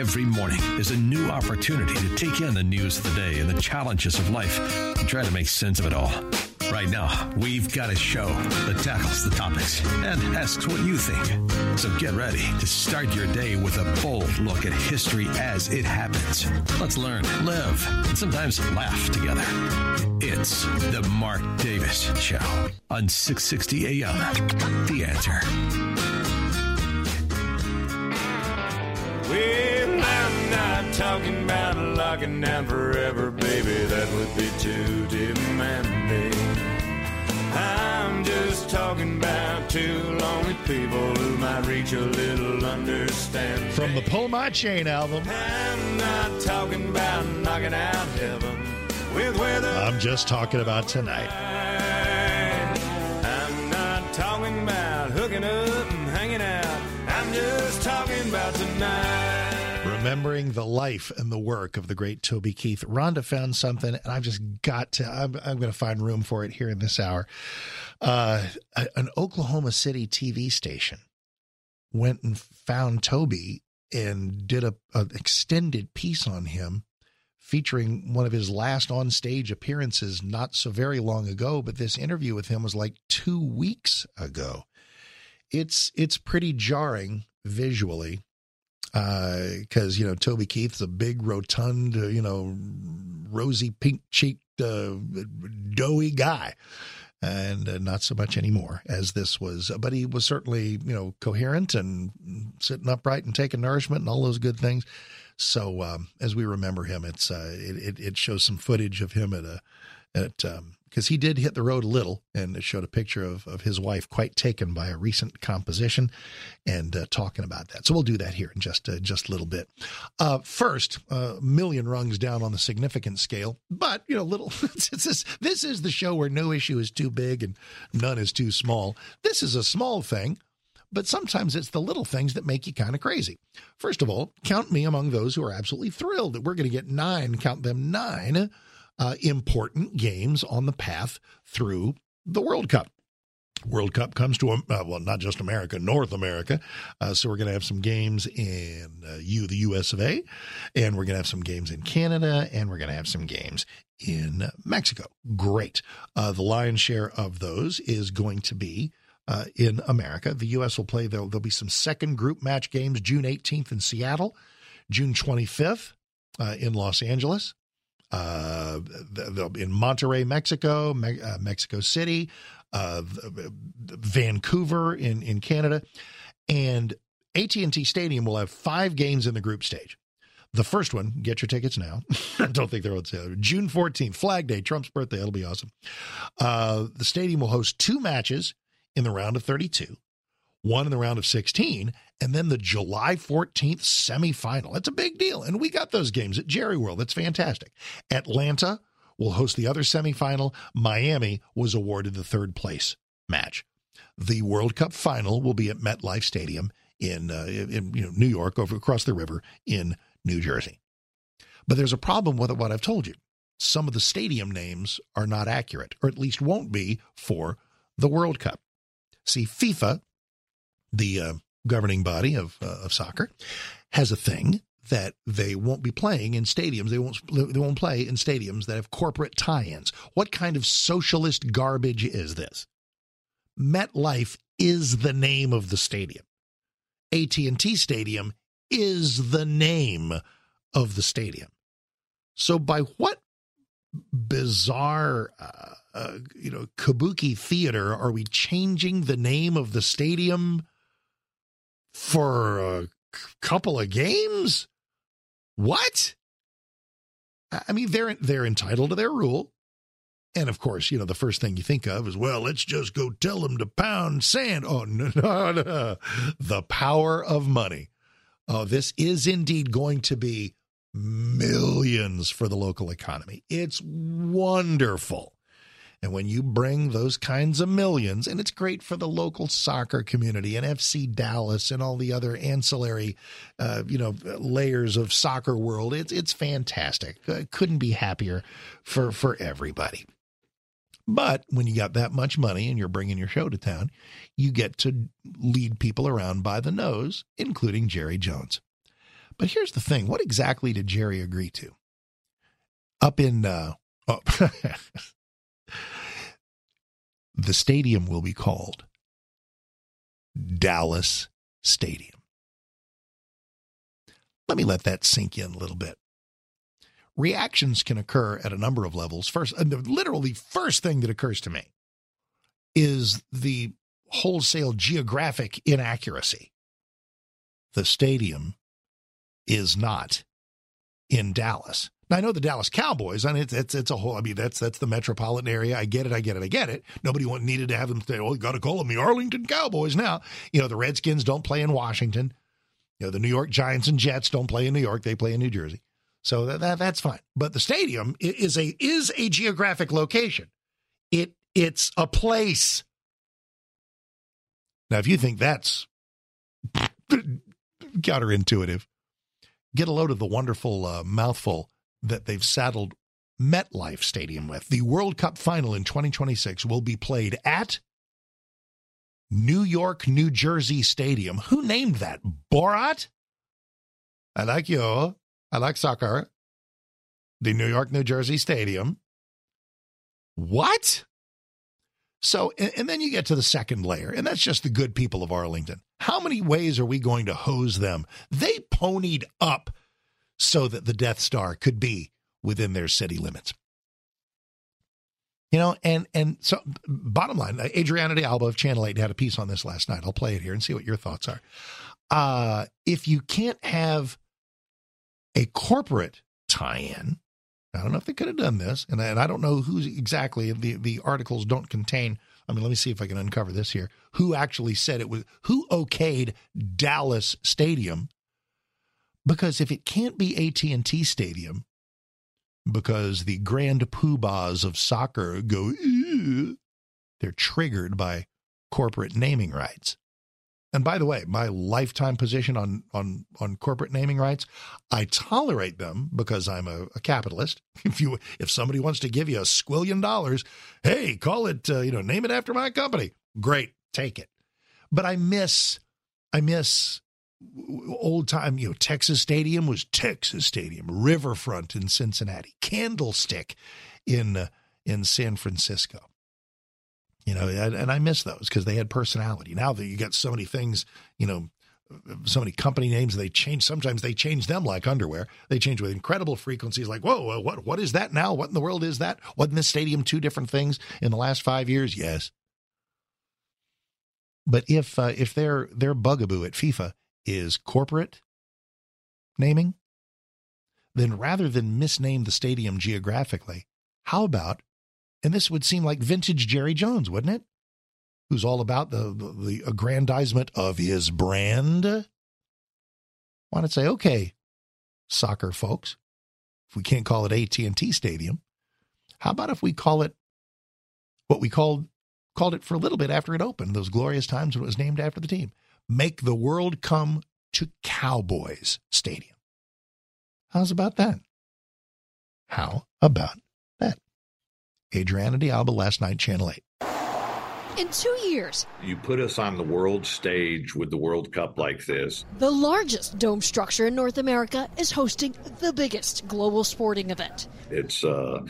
Every morning is a new opportunity to take in the news of the day and the challenges of life and try to make sense of it all. Right now, we've got a show that tackles the topics and asks what you think. So get ready to start your day with a bold look at history as it happens. Let's learn, live, and sometimes laugh together. It's the Mark Davis Show on 660 AM. The answer. Talking about locking down forever, baby. That would be too demanding. I'm just talking about two lonely people who might reach a little understanding. From the Pull My Chain album. I'm not talking about knocking out heaven with weather. I'm just talking about tonight. I'm not talking about hooking up and hanging out. I'm just talking about tonight. Remembering the life and the work of the great Toby Keith. Rhonda found something, and I've just got to, I'm, I'm going to find room for it here in this hour. Uh, an Oklahoma City TV station went and found Toby and did a, an extended piece on him featuring one of his last on stage appearances not so very long ago, but this interview with him was like two weeks ago. It's it's pretty jarring visually because uh, you know Toby Keith's a big, rotund, uh, you know, rosy, pink cheeked, uh, doughy guy, and uh, not so much anymore as this was. But he was certainly you know coherent and sitting upright and taking nourishment and all those good things. So um, as we remember him, it's uh, it, it, it shows some footage of him at a at um, because he did hit the road a little, and it showed a picture of, of his wife, quite taken by a recent composition, and uh, talking about that. So we'll do that here in just uh, just a little bit. Uh, first, a million rungs down on the significant scale, but you know, little. this, this is the show where no issue is too big and none is too small. This is a small thing. But sometimes it's the little things that make you kind of crazy. First of all, count me among those who are absolutely thrilled that we're going to get nine, count them nine uh, important games on the path through the World Cup. World Cup comes to, uh, well, not just America, North America. Uh, so we're going to have some games in uh, the US of A, and we're going to have some games in Canada, and we're going to have some games in Mexico. Great. Uh, the lion's share of those is going to be uh, in America. The U.S. will play, there'll, there'll, be some second group match games June 18th in Seattle, June 25th uh, in Los Angeles, uh, in Monterrey, Mexico, Me- uh, Mexico City, uh, Vancouver in, in Canada, and AT&T Stadium will have five games in the group stage. The first one, get your tickets now. I don't think they're on sale. June 14th, Flag Day, Trump's birthday. That'll be awesome. Uh, the stadium will host two matches in the round of 32, one in the round of 16, and then the July 14th semifinal. That's a big deal. And we got those games at Jerry World. That's fantastic. Atlanta will host the other semifinal. Miami was awarded the third place match. The World Cup final will be at MetLife Stadium in, uh, in you know, New York, over across the river in New Jersey. But there's a problem with what I've told you. Some of the stadium names are not accurate, or at least won't be for the World Cup. See, FIFA, the uh, governing body of, uh, of soccer, has a thing that they won't be playing in stadiums. They won't they won't play in stadiums that have corporate tie-ins. What kind of socialist garbage is this? MetLife is the name of the stadium. AT&T Stadium is the name of the stadium. So by what bizarre uh, uh, you know kabuki theater are we changing the name of the stadium for a couple of games? What? I mean they're they're entitled to their rule. And of course you know the first thing you think of is well let's just go tell them to pound sand. Oh no no no. The power of money. Oh, this is indeed going to be millions for the local economy. It's wonderful. And when you bring those kinds of millions, and it's great for the local soccer community and FC Dallas and all the other ancillary, uh, you know, layers of soccer world, it's it's fantastic. Uh, couldn't be happier for for everybody. But when you got that much money and you're bringing your show to town, you get to lead people around by the nose, including Jerry Jones. But here's the thing what exactly did Jerry agree to? Up in, uh, oh, the stadium will be called Dallas Stadium. Let me let that sink in a little bit reactions can occur at a number of levels. First, and the literally first thing that occurs to me is the wholesale geographic inaccuracy. The stadium is not in Dallas. Now, I know the Dallas Cowboys, and it's, it's it's a whole. I mean, that's that's the metropolitan area. I get it. I get it. I get it. Nobody needed to have them say, "Oh, you got to call them the Arlington Cowboys." Now, you know, the Redskins don't play in Washington. You know, the New York Giants and Jets don't play in New York. They play in New Jersey. So that, that that's fine. But the stadium is a is a geographic location. It it's a place. Now, if you think that's counterintuitive, get a load of the wonderful uh, mouthful that they've saddled MetLife Stadium with. The World Cup final in 2026 will be played at New York, New Jersey Stadium. Who named that? Borat? I like you. I like soccer. The New York, New Jersey Stadium. What? So, and, and, then you get to the second layer, and that's just the good people of Arlington. How many ways are we going to hose them? They ponied up so that the Death Star could be within their city limits. You know, and and so bottom line, Adriana de Alba of Channel 8 had a piece on this last night. I'll play it here and see what your thoughts are. Uh, if you can't have a corporate tie-in. I don't know if they could have done this, and I, and I don't know who exactly. The the articles don't contain. I mean, let me see if I can uncover this here. Who actually said it was? Who okayed Dallas Stadium? Because if it can't be AT and T Stadium, because the grand poobahs of soccer go, they're triggered by corporate naming rights. And by the way, my lifetime position on on on corporate naming rights, I tolerate them because I'm a, a capitalist. If you if somebody wants to give you a squillion dollars, hey, call it uh, you know name it after my company. Great, take it. But I miss I miss old time. You know, Texas Stadium was Texas Stadium, Riverfront in Cincinnati, Candlestick in uh, in San Francisco. You know, and I miss those because they had personality. Now that you got so many things, you know, so many company names, they change. Sometimes they change them like underwear. They change with incredible frequencies. Like, whoa, what what is that now? What in the world is that? Wasn't this stadium two different things in the last five years? Yes. But if uh, if their their bugaboo at FIFA is corporate naming, then rather than misname the stadium geographically, how about and this would seem like vintage Jerry Jones, wouldn't it? Who's all about the, the, the aggrandizement of his brand. Why not say, okay, soccer folks, if we can't call it AT&T Stadium, how about if we call it what we called called it for a little bit after it opened, those glorious times when it was named after the team. Make the world come to Cowboys Stadium. How's about that? How about that? Adriana de Alba last night, Channel 8. In two years, you put us on the world stage with the World Cup like this. The largest dome structure in North America is hosting the biggest global sporting event. It's a,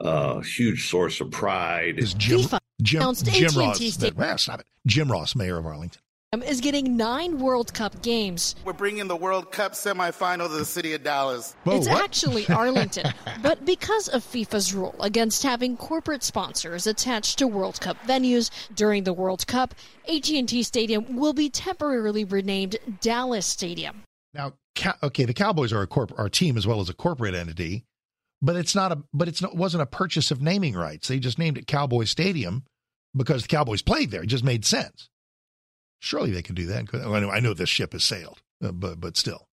a huge source of pride. Is Jim, FIFA Jim, Jim Ross, well, stop it. Jim Ross, mayor of Arlington is getting nine World Cup games. We're bringing the World Cup semifinal to the city of Dallas. Whoa, it's what? actually Arlington, but because of FIFA's rule against having corporate sponsors attached to World Cup venues during the World Cup, AT&T Stadium will be temporarily renamed Dallas Stadium. Now, okay, the Cowboys are a corp- our team as well as a corporate entity, but it's not a but it's not wasn't a purchase of naming rights. They just named it Cowboy Stadium because the Cowboys played there. It just made sense. Surely they can do that. I know, I know this ship has sailed. uh, but but still.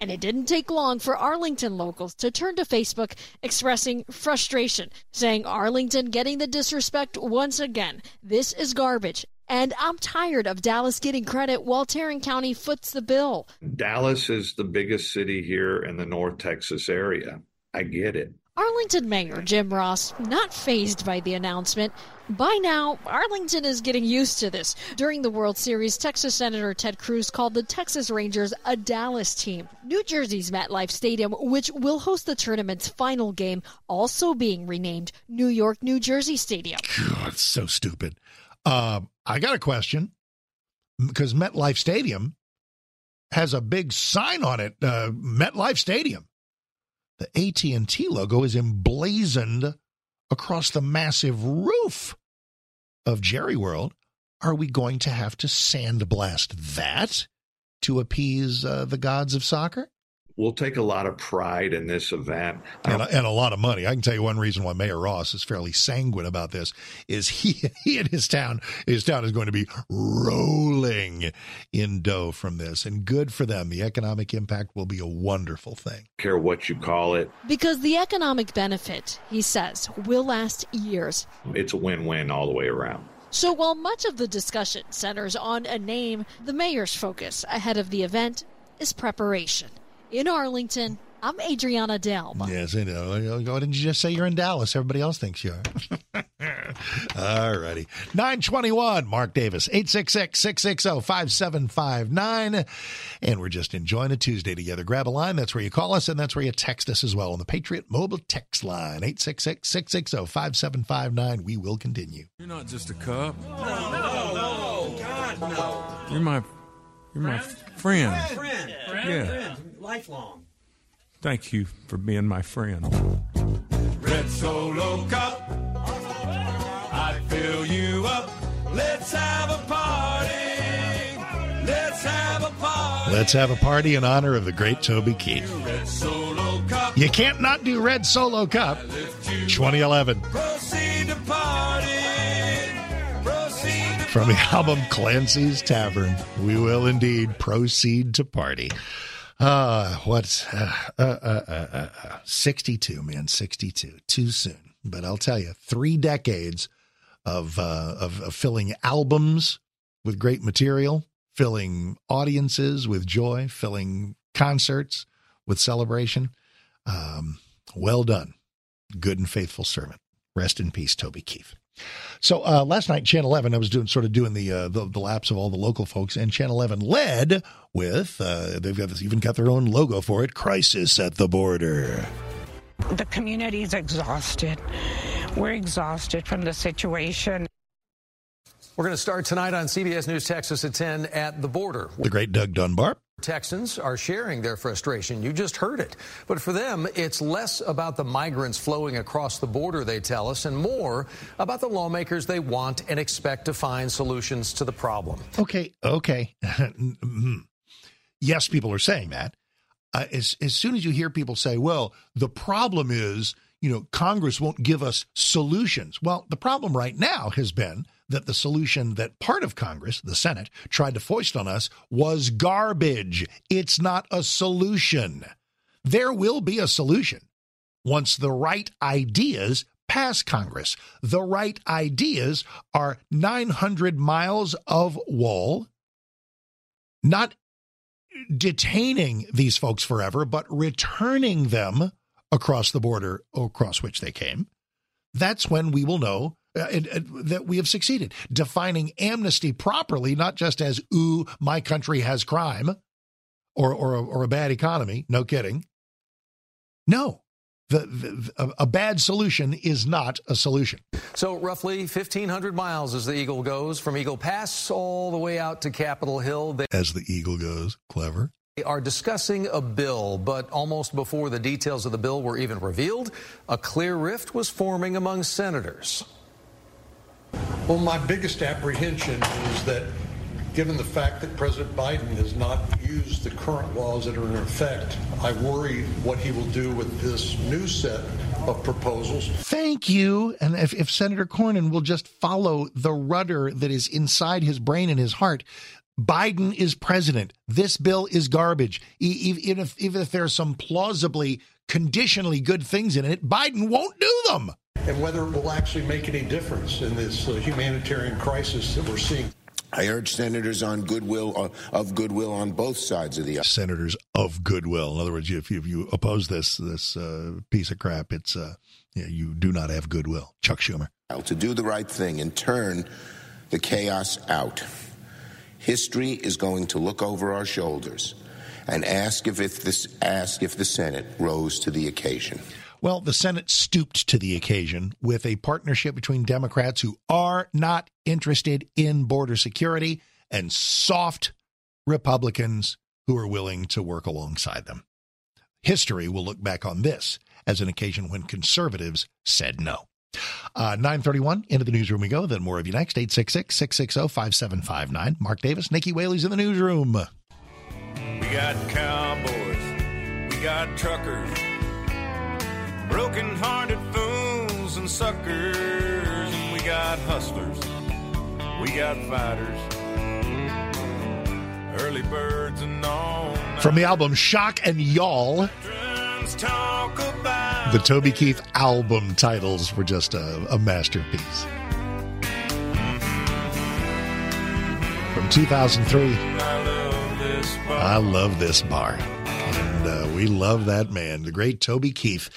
And it didn't take long for Arlington locals to turn to Facebook expressing frustration, saying Arlington getting the disrespect once again. This is garbage. And I'm tired of Dallas getting credit while Tarrant County foots the bill. Dallas is the biggest city here in the North Texas area. I get it. Arlington Mayor Jim Ross not phased by the announcement. By now, Arlington is getting used to this. During the World Series, Texas Senator Ted Cruz called the Texas Rangers a Dallas team. New Jersey's MetLife Stadium, which will host the tournament's final game, also being renamed New York New Jersey Stadium. God, it's so stupid. Uh, I got a question because MetLife Stadium has a big sign on it, uh, MetLife Stadium. The AT&T logo is emblazoned across the massive roof of Jerry World. Are we going to have to sandblast that to appease uh, the gods of soccer? We'll take a lot of pride in this event and, um, and, a lot of money. I can tell you one reason why Mayor Ross is fairly sanguine about this is he he and his town his town is going to be rolling in dough from this, and good for them. The economic impact will be a wonderful thing. Care what you call it, because the economic benefit, he says, will last years. It's a win-win all the way around. So while much of the discussion centers on a name, the mayor's focus ahead of the event is preparation in Arlington. I'm Adriana de Alba. Yes, I know. Why didn't you just say you're in Dallas? Everybody else thinks you are. All righty. 921, Mark Davis, 866-660-5759. And we're just enjoying a Tuesday together. Grab a line. That's where you call us, and that's where you text us as well on the Patriot Mobile Text Line, 866-660-5759. We will continue. You're not just a cub. No, no, no. God, no. You're my, you're my friend. Friend. friend. Yeah. Friend lifelong. Thank you for being my friend. Red Solo Cup, I fill you up. Let's have a party. Let's have a party. Let's have a party in honor of the great Toby Keith. You can't not do Red Solo Cup 2011. From the album Clancy's Tavern, we will indeed proceed to party. Uh, what's uh, uh, uh, 62, man, 62. Too soon. But I'll tell you, three decades of, of, of filling albums with great material, filling audiences with joy, filling concerts with celebration. Um, well done. Good and faithful servant. Rest in peace, Toby Keith. So uh, last night, Channel 11, I was doing sort of doing the, uh, the, the laps of all the local folks, and Channel 11 led with uh, they've got this, even got their own logo for it: "Crisis at the Border." The community is exhausted. We're exhausted from the situation. We're going to start tonight on CBS News Texas at 10 at the border. The great Doug Dunbar. Texans are sharing their frustration. You just heard it. But for them, it's less about the migrants flowing across the border, they tell us, and more about the lawmakers they want and expect to find solutions to the problem. Okay, okay. yes, people are saying that. Uh, as, as soon as you hear people say, well, the problem is, you know, Congress won't give us solutions. Well, the problem right now has been that the solution that part of Congress, the Senate, tried to foist on us was garbage. It's not a solution. There will be a solution once the right ideas pass Congress. The right ideas are 900 miles of wall, not detaining these folks forever, but returning them across the border across which they came. That's when we will know uh, that we have succeeded. Defining amnesty properly, not just as, ooh, my country has crime or, or, or a bad economy. No kidding. No. The, the, a bad solution is not a solution. So, roughly 1,500 miles as the Eagle goes from Eagle Pass all the way out to Capitol Hill. They- as the Eagle goes. Clever They are discussing a bill, but almost before the details of the bill were even revealed, a clear rift was forming among senators. Well, my biggest apprehension is that given the fact that President Biden has not used the current laws that are in effect, I worry what he will do with this new set of proposals. Thank you. And if, if Senator Cornyn will just follow the rudder that is inside his brain and his heart, Biden is president. This bill is garbage. Even if, even if there's some plausibly, conditionally good things in it, Biden won't do them. And whether it will actually make any difference in this uh, humanitarian crisis that we're seeing. I urge senators on goodwill uh, of goodwill on both sides of the aisle. Senators of goodwill. In other words, if you, if you oppose this this uh, piece of crap, it's uh, you, know, you do not have goodwill. Chuck Schumer to do the right thing and turn the chaos out. History is going to look over our shoulders and ask if, if this ask if the Senate rose to the occasion. Well, the Senate stooped to the occasion with a partnership between Democrats who are not interested in border security and soft Republicans who are willing to work alongside them. History will look back on this as an occasion when conservatives said no. Uh, 931, into the newsroom we go. Then more of you next. 866 660 5759. Mark Davis, Nikki Whaley's in the newsroom. We got cowboys, we got truckers, broken hearted fools and suckers, and we got hustlers, we got fighters, early birds and all. From the album Shock and Y'all, the Toby Keith album titles were just a, a masterpiece. From 2003, I love this bar. And uh, we love that man, the great Toby Keith,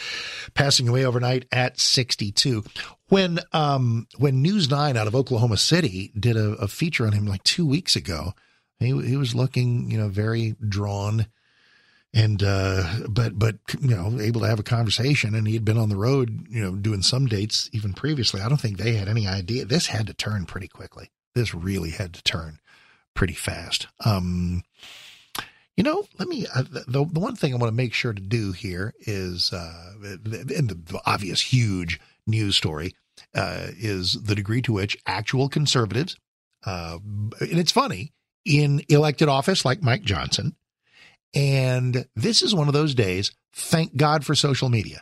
passing away overnight at 62. When um, when News 9 out of Oklahoma City did a, a feature on him like two weeks ago, he, he was looking, you know, very drawn and uh but but you know able to have a conversation. And he had been on the road you know doing some dates even previously. I don't think they had any idea. This had to turn pretty quickly. This really had to turn pretty fast. Um you know let me uh, the, the one thing i want to make sure to do here is uh the, the obvious huge news story uh is the degree to which actual conservatives uh and it's funny in elected office like mike johnson and this is one of those days. Thank God for social media.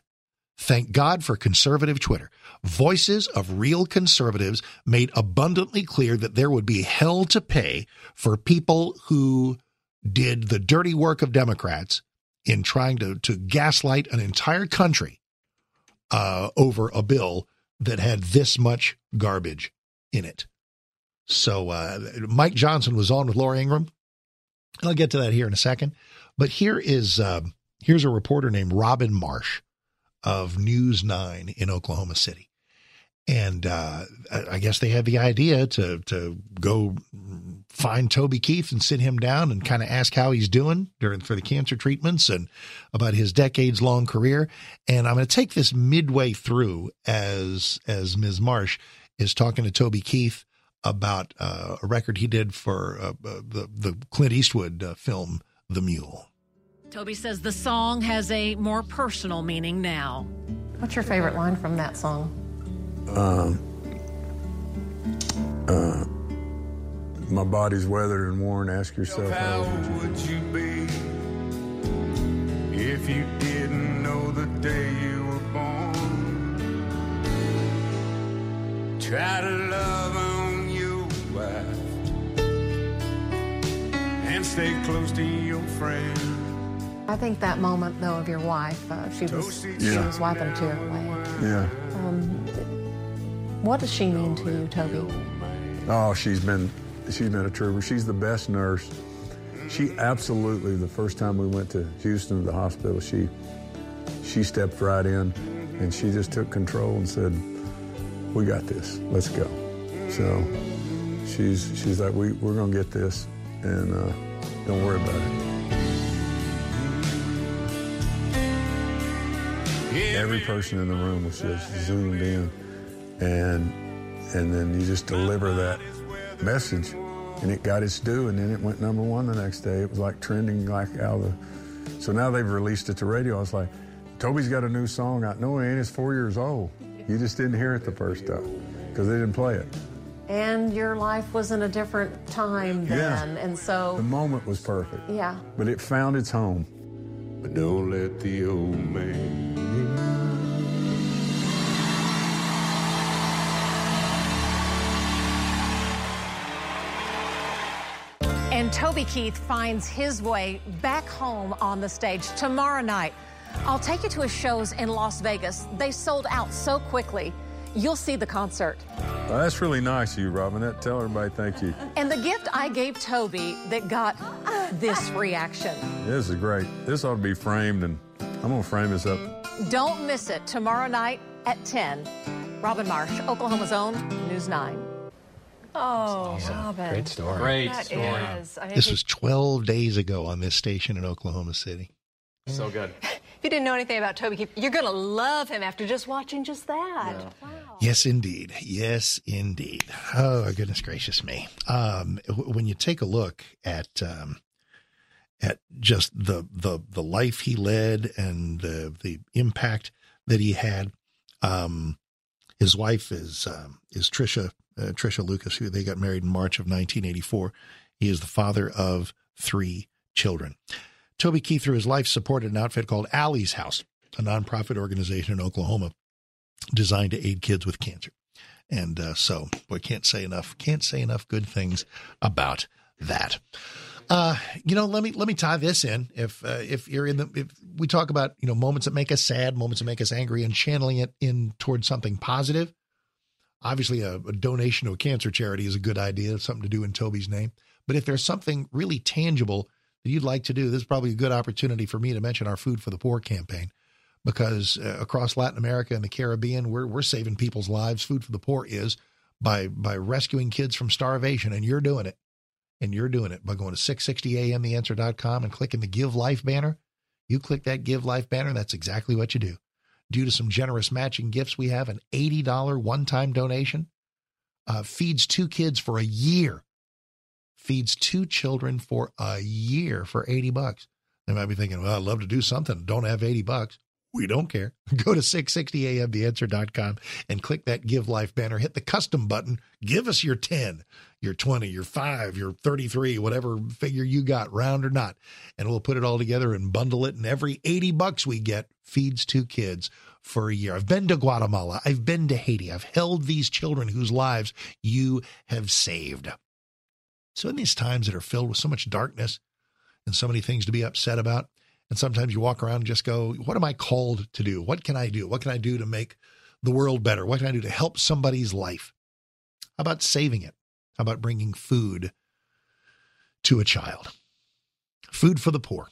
Thank God for conservative Twitter. Voices of real conservatives made abundantly clear that there would be hell to pay for people who did the dirty work of Democrats in trying to, to gaslight an entire country uh, over a bill that had this much garbage in it. So uh, Mike Johnson was on with Laura Ingraham. I'll get to that here in a second. But here is uh, here's a reporter named Robin Marsh of News Nine in Oklahoma City, and uh, I guess they had the idea to to go find Toby Keith and sit him down and kind of ask how he's doing during for the cancer treatments and about his decades long career. And I'm going to take this midway through as as Ms. Marsh is talking to Toby Keith about uh, a record he did for uh, the the Clint Eastwood uh, film The Mule. Toby says the song has a more personal meaning now. What's your favorite line from that song? Um, uh, my body's weathered and worn. Ask yourself how would you be if you didn't know the day you were born? Try to love on your wife and stay close to your friends. I think that moment, though, of your wife, uh, she was she was wiping a tear away. Yeah. Um, what does she mean to you, Toby? Oh, she's been she's been a trooper. She's the best nurse. She absolutely the first time we went to Houston to the hospital, she she stepped right in and she just took control and said, "We got this. Let's go." So she's she's like, "We we're gonna get this, and uh, don't worry about it." Every person in the room was just zoomed in, and and then you just deliver that message, and it got its due, and then it went number one the next day. It was like trending like out of the. So now they've released it to radio. I was like, Toby's got a new song out. No, it ain't. It's four years old. You just didn't hear it the first time because they didn't play it. And your life was in a different time then Yeah. then, and so The moment was perfect, yeah. but it found its home. But don't let the old man. And Toby Keith finds his way back home on the stage tomorrow night. I'll take you to his shows in Las Vegas. They sold out so quickly. You'll see the concert. Well, that's really nice of you, Robin. That, tell everybody thank you. And the gift I gave Toby that got this reaction. This is great. This ought to be framed, and I'm going to frame this up. Don't miss it tomorrow night at 10. Robin Marsh, Oklahoma's own News 9. Oh, Robin. Great story. Great That story. is. This was 12 days ago on this station in Oklahoma City. So good. If you didn't know anything about Toby Keith, you're going to love him after just watching just that. Yes, indeed. Yes, indeed. Oh, goodness gracious me. Um, when you take a look at um, at just the the the life he led and the the impact that he had, um, his wife is um, is Trisha uh, Trisha Lucas, who they got married in March of 1984. He is the father of three children. Toby Keith, through his life, supported an outfit called Ally's House, a nonprofit organization in Oklahoma designed to aid kids with cancer. And uh, so, boy, can't say enough, can't say enough good things about that. Uh, you know, let me let me tie this in. If uh, if you're in the, if we talk about you know moments that make us sad, moments that make us angry, and channeling it in towards something positive. Obviously, a, a donation to a cancer charity is a good idea. Something to do in Toby's name. But if there's something really tangible that you'd like to do, this is probably a good opportunity for me to mention our Food for the Poor campaign because uh, across Latin America and the Caribbean, we're we're saving people's lives. Food for the Poor is by by rescuing kids from starvation, and you're doing it. And you're doing it by going to 660amtheanswer.com and clicking the Give Life banner. You click that Give Life banner, that's exactly what you do. Due to some generous matching gifts, we have an $80 one time donation. Uh, feeds two kids for a year. Feeds two children for a year for 80 bucks. They might be thinking, well, I'd love to do something. Don't have 80 bucks. We don't care. Go to 660amtheanswer.com and click that Give Life banner. Hit the custom button. Give us your 10, your 20, your 5, your 33, whatever figure you got, round or not. And we'll put it all together and bundle it. And every 80 bucks we get feeds two kids for a year. I've been to Guatemala. I've been to Haiti. I've held these children whose lives you have saved. So, in these times that are filled with so much darkness and so many things to be upset about, and sometimes you walk around and just go, What am I called to do? What can I do? What can I do to make the world better? What can I do to help somebody's life? How about saving it? How about bringing food to a child? Food for the poor.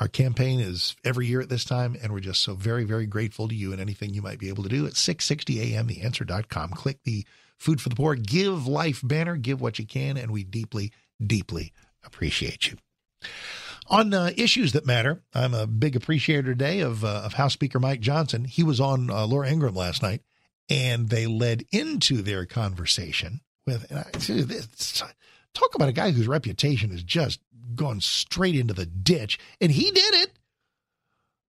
Our campaign is every year at this time, and we're just so very, very grateful to you and anything you might be able to do at 660amtheanswer.com. Click the Food for the Poor Give Life banner, give what you can, and we deeply, deeply appreciate you. On uh, issues that matter, I'm a big appreciator today of, uh, of House Speaker Mike Johnson. He was on uh, Laura Ingraham last night, and they led into their conversation with I, talk about a guy whose reputation has just gone straight into the ditch, and he did it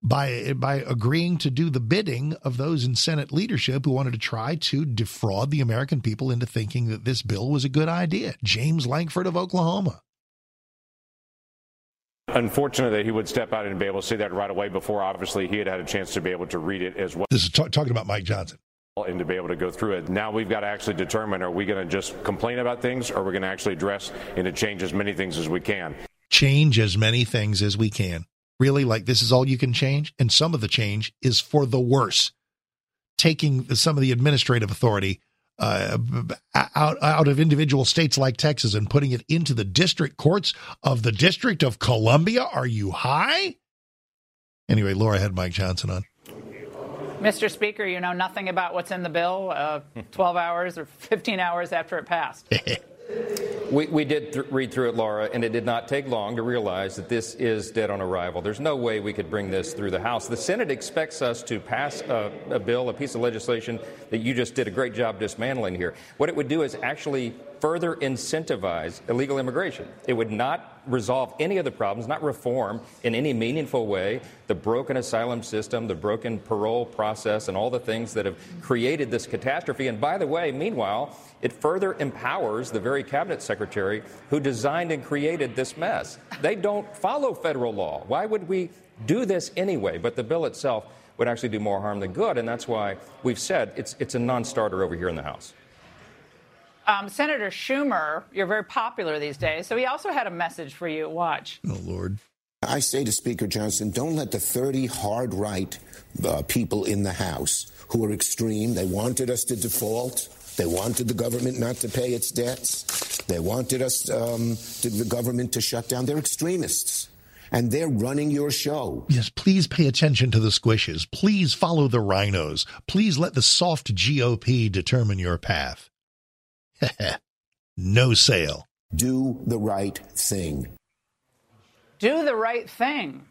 by by agreeing to do the bidding of those in Senate leadership who wanted to try to defraud the American people into thinking that this bill was a good idea. James Lankford of Oklahoma. Unfortunate that he would step out and be able to say that right away before obviously he had had a chance to be able to read it as well. This is t- talking about Mike Johnson. And to be able to go through it. Now we've got to actually determine are we going to just complain about things or are we going to actually address and to change as many things as we can? Change as many things as we can. Really, like this is all you can change? And some of the change is for the worse. Taking some of the administrative authority uh, out out of individual states like Texas and putting it into the district courts of the District of Columbia. Are you high? Anyway, Laura had Mike Johnson on. Mr. Speaker, you know nothing about what's in the bill uh, 12 hours or 15 hours after it passed. We, we did th- read through it, Laura, and it did not take long to realize that this is dead on arrival. There's no way we could bring this through the House. The Senate expects us to pass a, a bill, a piece of legislation that you just did a great job dismantling here. What it would do is actually further incentivize illegal immigration. It would not resolve any of the problems, not reform in any meaningful way the broken asylum system, the broken parole process, and all the things that have created this catastrophe. And by the way, meanwhile, it further empowers the very cabinet secretary who designed and created this mess. They don't follow federal law. Why would we do this anyway? But the bill itself would actually do more harm than good, and that's why we've said it's, it's a non starter over here in the House. Um, Senator Schumer, you're very popular these days, so he also had a message for you. Watch. Oh, Lord. I say to Speaker Johnson, don't let the 30 hard right uh, people in the House who are extreme, they wanted us to default. They wanted the government not to pay its debts. They wanted us, um, to, the government to shut down. They're extremists. And they're running your show. Yes, please pay attention to the squishes. Please follow the RINOs. Please let the soft GOP determine your path. no sale. Do the right thing. Do the right thing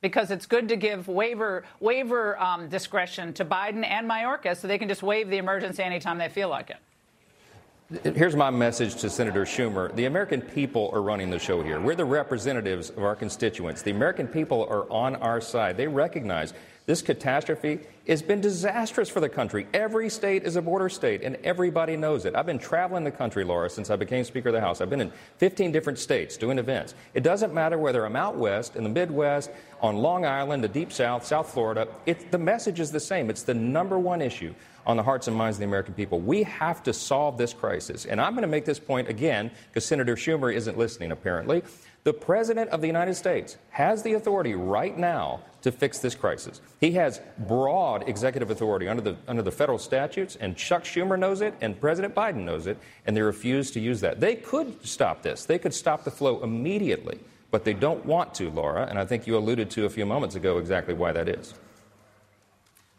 because it's good to give waiver waiver um, discretion to Biden and Mayorkas so they can just waive the emergency anytime they feel like it. Here's my message to Senator Schumer. The American people are running the show here. We're the representatives of our constituents. The American people are on our side. They recognize this catastrophe has been disastrous for the country. Every state is a border state, and everybody knows it. I've been traveling the country, Laura, since I became Speaker of the House. I've been in 15 different states doing events. It doesn't matter whether I'm out west, in the Midwest, on Long Island, the Deep South, South Florida. It, the message is the same. It's the number one issue on the hearts and minds of the American people. We have to solve this crisis. And I'm going to make this point again because Senator Schumer isn't listening, apparently. The President of the United States has the authority right now to fix this crisis. He has broad executive authority under the, under the federal statutes, and Chuck Schumer knows it, and President Biden knows it, and they refuse to use that. They could stop this, they could stop the flow immediately, but they don't want to, Laura, and I think you alluded to a few moments ago exactly why that is.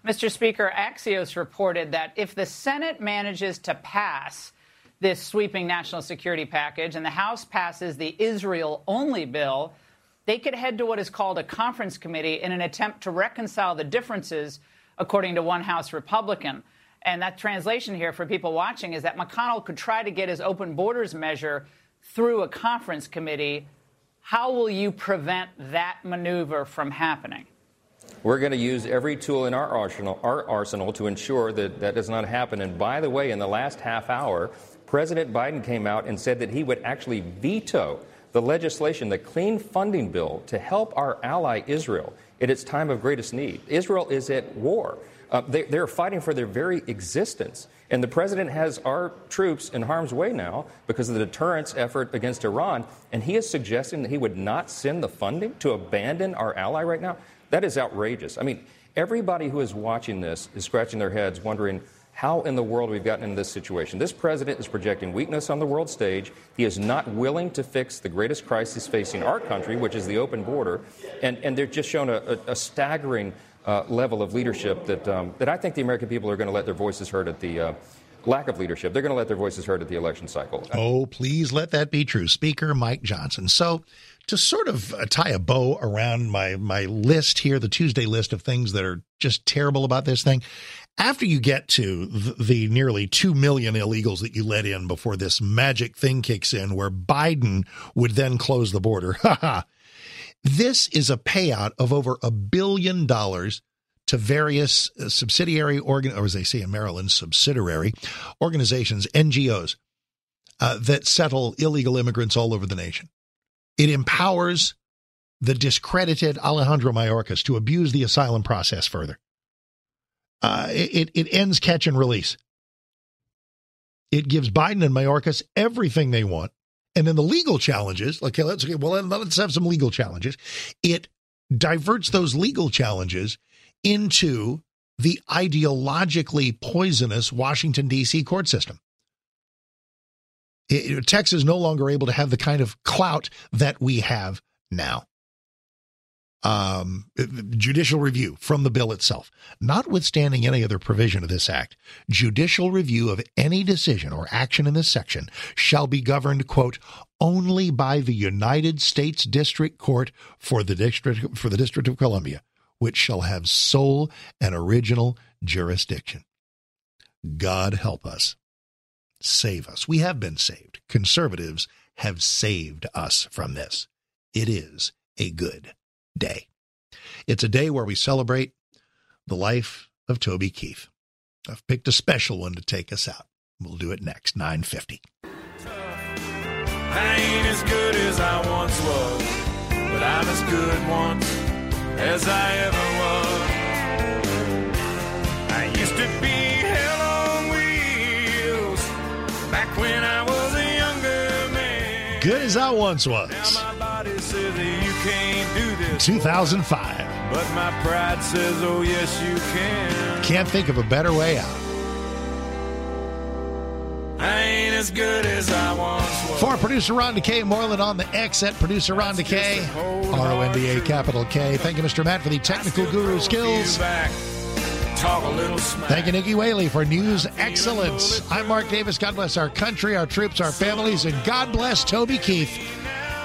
Mr. Speaker, Axios reported that if the Senate manages to pass this sweeping national security package and the House passes the Israel only bill, they could head to what is called a conference committee in an attempt to reconcile the differences, according to one House Republican. And that translation here for people watching is that McConnell could try to get his open borders measure through a conference committee. How will you prevent that maneuver from happening? We're going to use every tool in our arsenal, our arsenal to ensure that that does not happen. And by the way, in the last half hour, President Biden came out and said that he would actually veto the legislation, the clean funding bill, to help our ally Israel at its time of greatest need. Israel is at war. Uh, they, they're fighting for their very existence. And the president has our troops in harm's way now because of the deterrence effort against Iran. And he is suggesting that he would not send the funding to abandon our ally right now. That is outrageous. I mean, everybody who is watching this is scratching their heads wondering how in the world we've gotten into this situation. This president is projecting weakness on the world stage. He is not willing to fix the greatest crisis facing our country, which is the open border. And, and they're just shown a, a, a staggering uh, level of leadership that, um, that I think the American people are going to let their voices heard at the. Uh, lack of leadership. They're going to let their voices heard at the election cycle. Oh, please let that be true. Speaker Mike Johnson. So, to sort of uh, tie a bow around my my list here, the Tuesday list of things that are just terrible about this thing, after you get to the, nearly 2 million illegals that you let in before this magic thing kicks in where Biden would then close the border. this is a payout of over a billion dollars to various uh, subsidiary organ or as they say in Maryland subsidiary organizations NGOs uh, that settle illegal immigrants all over the nation. It empowers the discredited Alejandro Mayorkas to abuse the asylum process further. Uh, it, it ends catch and release. It gives Biden and Mayorkas everything they want. And then the legal challenges, okay, let's okay, well let's have some legal challenges. It diverts those legal challenges into the ideologically poisonous Washington D.C. court system. It, Texas is no longer able to have the kind of clout that we have now um, judicial review from the bill itself, notwithstanding any other provision of this act, judicial review of any decision or action in this section shall be governed, quote, only by the United States District Court for the District for the District of Columbia, which shall have sole and original jurisdiction. God help us. Save us. We have been saved. Conservatives have saved us from this. It is a good day. It's a day where we celebrate the life of Toby Keith. I've picked a special one to take us out. We'll do it next, 950. I ain't as good as I once was, but I'm as good once as I ever was. I used to be hell on wheels back when as I once was. My body says that you can't do this. 2005. But my pride says, oh, yes, you can. Can't think of a better way out. I ain't as good as I once was. For producer Ron Decay, Moreland on the X at producer Ron Decay, R O N D A capital K. Thank you, Mr. Matt, for the technical guru skills. Thank you, Nikki Whaley, for news excellence. I'm Mark Davis. God bless our country, our troops, our families, and God bless Toby Keith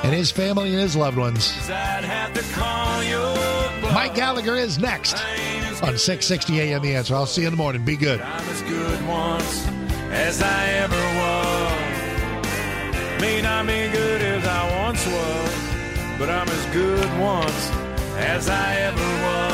and his family and his loved ones. I'd have to call your bluff. Mike Gallagher is next on 660 AM The Answer. I'll see you in the morning. Be good. I'm as good once as I ever was. May not be good as I once was, but I'm as good once as I ever